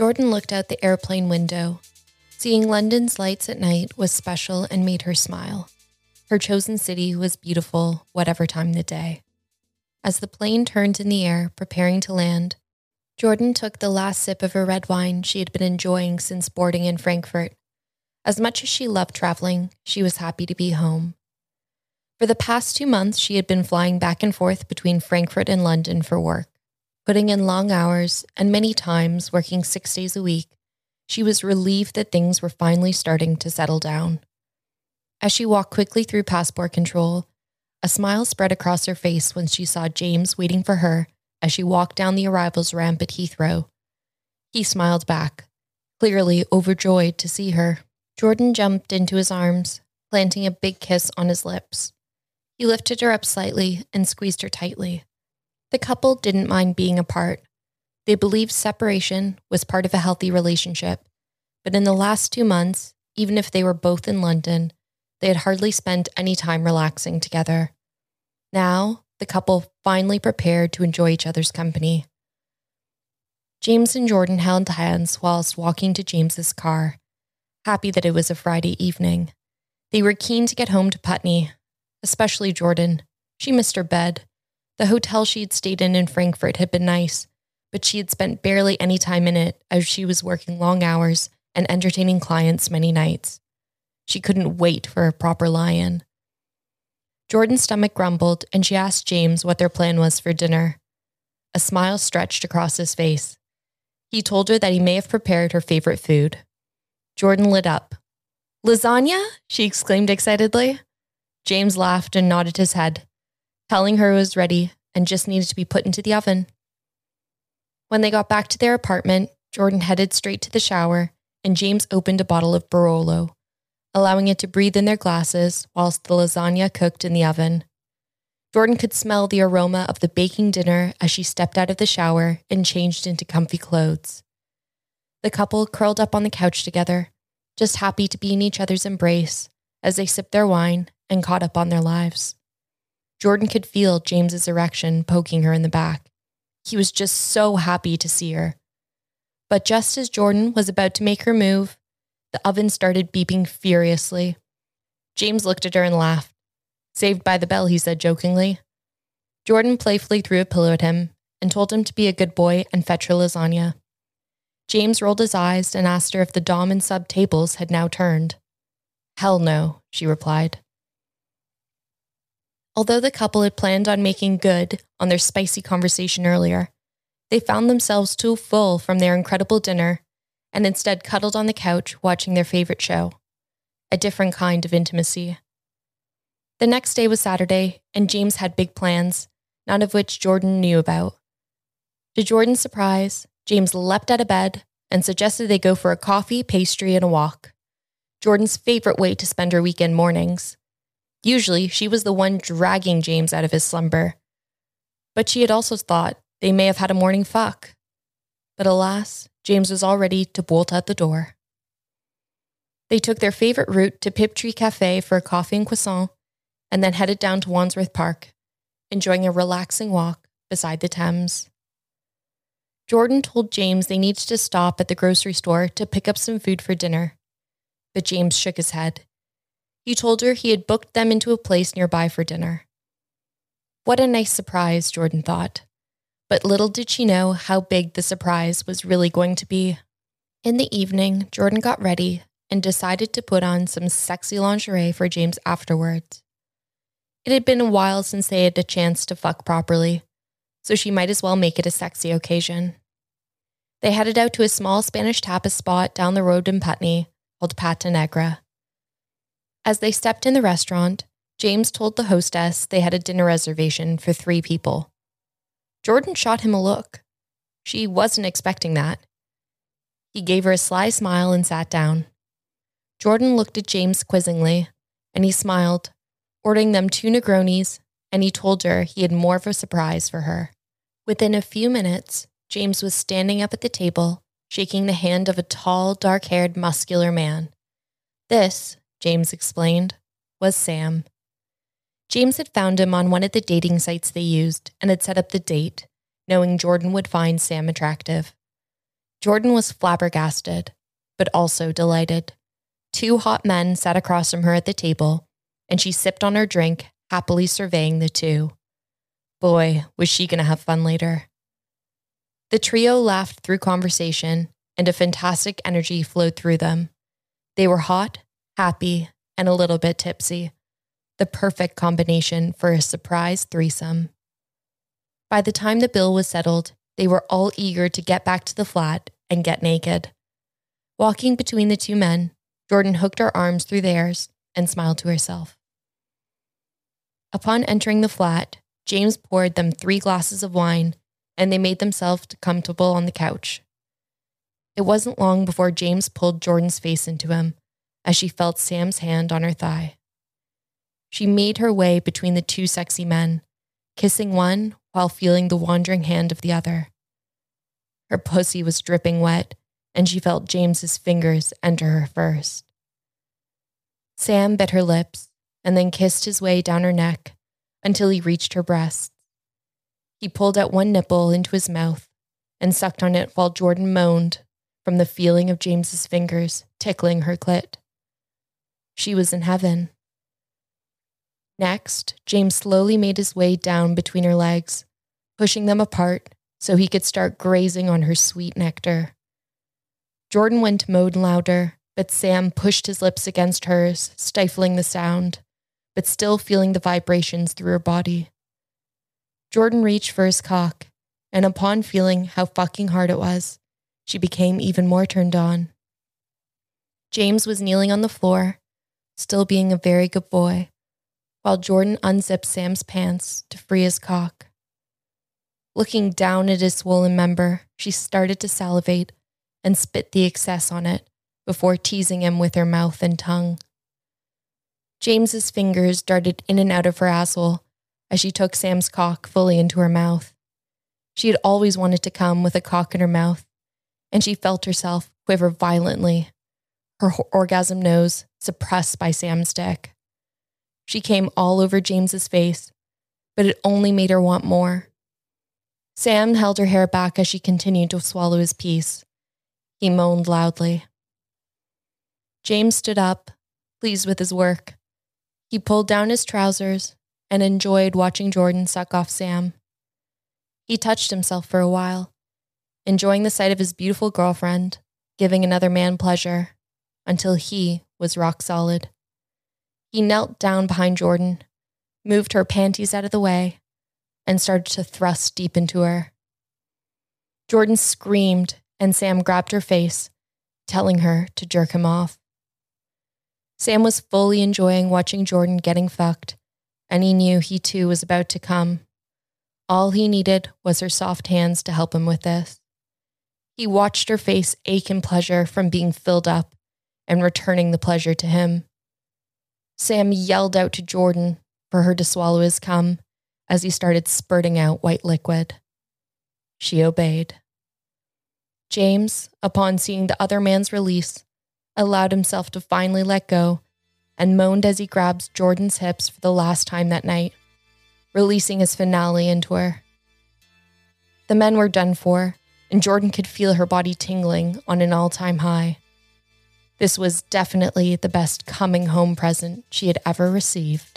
Jordan looked out the airplane window. Seeing London's lights at night was special and made her smile. Her chosen city was beautiful, whatever time the day. As the plane turned in the air, preparing to land, Jordan took the last sip of her red wine she had been enjoying since boarding in Frankfurt. As much as she loved traveling, she was happy to be home. For the past two months, she had been flying back and forth between Frankfurt and London for work, putting in long hours and many times working six days a week. She was relieved that things were finally starting to settle down. As she walked quickly through passport control, a smile spread across her face when she saw James waiting for her as she walked down the arrivals ramp at Heathrow. He smiled back, clearly overjoyed to see her. Jordan jumped into his arms, planting a big kiss on his lips. He lifted her up slightly and squeezed her tightly. The couple didn't mind being apart. They believed separation was part of a healthy relationship. But in the last two months, even if they were both in London, they had hardly spent any time relaxing together. Now, the couple finally prepared to enjoy each other's company. James and Jordan held hands whilst walking to James's car, happy that it was a Friday evening. They were keen to get home to Putney, especially Jordan. She missed her bed. The hotel she had stayed in in Frankfurt had been nice, but she had spent barely any time in it as she was working long hours and entertaining clients many nights. She couldn't wait for a proper lie in. Jordan's stomach grumbled, and she asked James what their plan was for dinner. A smile stretched across his face. He told her that he may have prepared her favorite food. Jordan lit up. Lasagna? she exclaimed excitedly. James laughed and nodded his head, telling her it was ready and just needed to be put into the oven. When they got back to their apartment, Jordan headed straight to the shower, and James opened a bottle of Barolo, allowing it to breathe in their glasses whilst the lasagna cooked in the oven. Jordan could smell the aroma of the baking dinner as she stepped out of the shower and changed into comfy clothes. The couple curled up on the couch together, just happy to be in each other's embrace as they sipped their wine and caught up on their lives. Jordan could feel James's erection poking her in the back. He was just so happy to see her. But just as Jordan was about to make her move, the oven started beeping furiously. James looked at her and laughed. Saved by the bell, he said jokingly. Jordan playfully threw a pillow at him and told him to be a good boy and fetch her lasagna. James rolled his eyes and asked her if the dom and sub tables had now turned. Hell no, she replied. Although the couple had planned on making good on their spicy conversation earlier, they found themselves too full from their incredible dinner and instead cuddled on the couch watching their favorite show. A different kind of intimacy. The next day was Saturday, and James had big plans, none of which Jordan knew about. To Jordan's surprise, James leapt out of bed and suggested they go for a coffee, pastry, and a walk. Jordan's favorite way to spend her weekend mornings. Usually, she was the one dragging James out of his slumber. But she had also thought they may have had a morning fuck. But alas, James was all ready to bolt out the door. They took their favorite route to Piptree Cafe for a coffee and croissant, and then headed down to Wandsworth Park, enjoying a relaxing walk beside the Thames. Jordan told James they needed to stop at the grocery store to pick up some food for dinner, but James shook his head. He told her he had booked them into a place nearby for dinner. What a nice surprise, Jordan thought. But little did she know how big the surprise was really going to be. In the evening, Jordan got ready and decided to put on some sexy lingerie for James afterwards. It had been a while since they had a chance to fuck properly, so she might as well make it a sexy occasion. They headed out to a small Spanish tapas spot down the road in Putney called Pata Negra. As they stepped in the restaurant, James told the hostess they had a dinner reservation for three people. Jordan shot him a look. She wasn't expecting that. He gave her a sly smile and sat down. Jordan looked at James quizzingly, and he smiled, ordering them two Negronis, and he told her he had more of a surprise for her. Within a few minutes, James was standing up at the table, shaking the hand of a tall, dark haired, muscular man. This, James explained, was Sam. James had found him on one of the dating sites they used and had set up the date, knowing Jordan would find Sam attractive. Jordan was flabbergasted, but also delighted. Two hot men sat across from her at the table, and she sipped on her drink, happily surveying the two. Boy, was she going to have fun later. The trio laughed through conversation, and a fantastic energy flowed through them. They were hot, happy, and a little bit tipsy, the perfect combination for a surprise threesome. By the time the bill was settled, they were all eager to get back to the flat and get naked. Walking between the two men, Jordan hooked her arms through theirs and smiled to herself. Upon entering the flat, James poured them three glasses of wine and they made themselves comfortable on the couch. It wasn't long before James pulled Jordan's face into him as she felt Sam's hand on her thigh. She made her way between the two sexy men, kissing one while feeling the wandering hand of the other. Her pussy was dripping wet, and she felt James's fingers enter her first. Sam bit her lips and then kissed his way down her neck until he reached her breasts. He pulled out one nipple into his mouth and sucked on it while Jordan moaned from the feeling of James's fingers tickling her clit. She was in heaven. Next, James slowly made his way down between her legs, pushing them apart so he could start grazing on her sweet nectar. Jordan went to moan louder, but Sam pushed his lips against hers, stifling the sound, but still feeling the vibrations through her body. Jordan reached for his cock, and upon feeling how fucking hard it was, she became even more turned on. James was kneeling on the floor, still being a very good boy, while Jordan unzipped Sam's pants to free his cock. Looking down at his swollen member, she started to salivate and spit the excess on it before teasing him with her mouth and tongue. James's fingers darted in and out of her asshole as she took Sam's cock fully into her mouth. She had always wanted to come with a cock in her mouth, and she felt herself quiver violently, her orgasm nose suppressed by Sam's dick. She came all over James's face, but it only made her want more. Sam held her hair back as she continued to swallow his piece. He moaned loudly. James stood up, pleased with his work. He pulled down his trousers and enjoyed watching Jordan suck off Sam. He touched himself for a while, enjoying the sight of his beautiful girlfriend, giving another man pleasure, until he was rock solid. He knelt down behind Jordan, moved her panties out of the way, and started to thrust deep into her. Jordan screamed, and Sam grabbed her face, telling her to jerk him off. Sam was fully enjoying watching Jordan getting fucked, and he knew he too was about to come. All he needed was her soft hands to help him with this. He watched her face ache in pleasure from being filled up and returning the pleasure to him. Sam yelled out to Jordan for her to swallow his cum as he started spurting out white liquid. She obeyed. James, upon seeing the other man's release, allowed himself to finally let go and moaned as he grabs Jordan's hips for the last time that night, releasing his finale into her. The men were done for, and Jordan could feel her body tingling on an all time high. This was definitely the best coming home present she had ever received.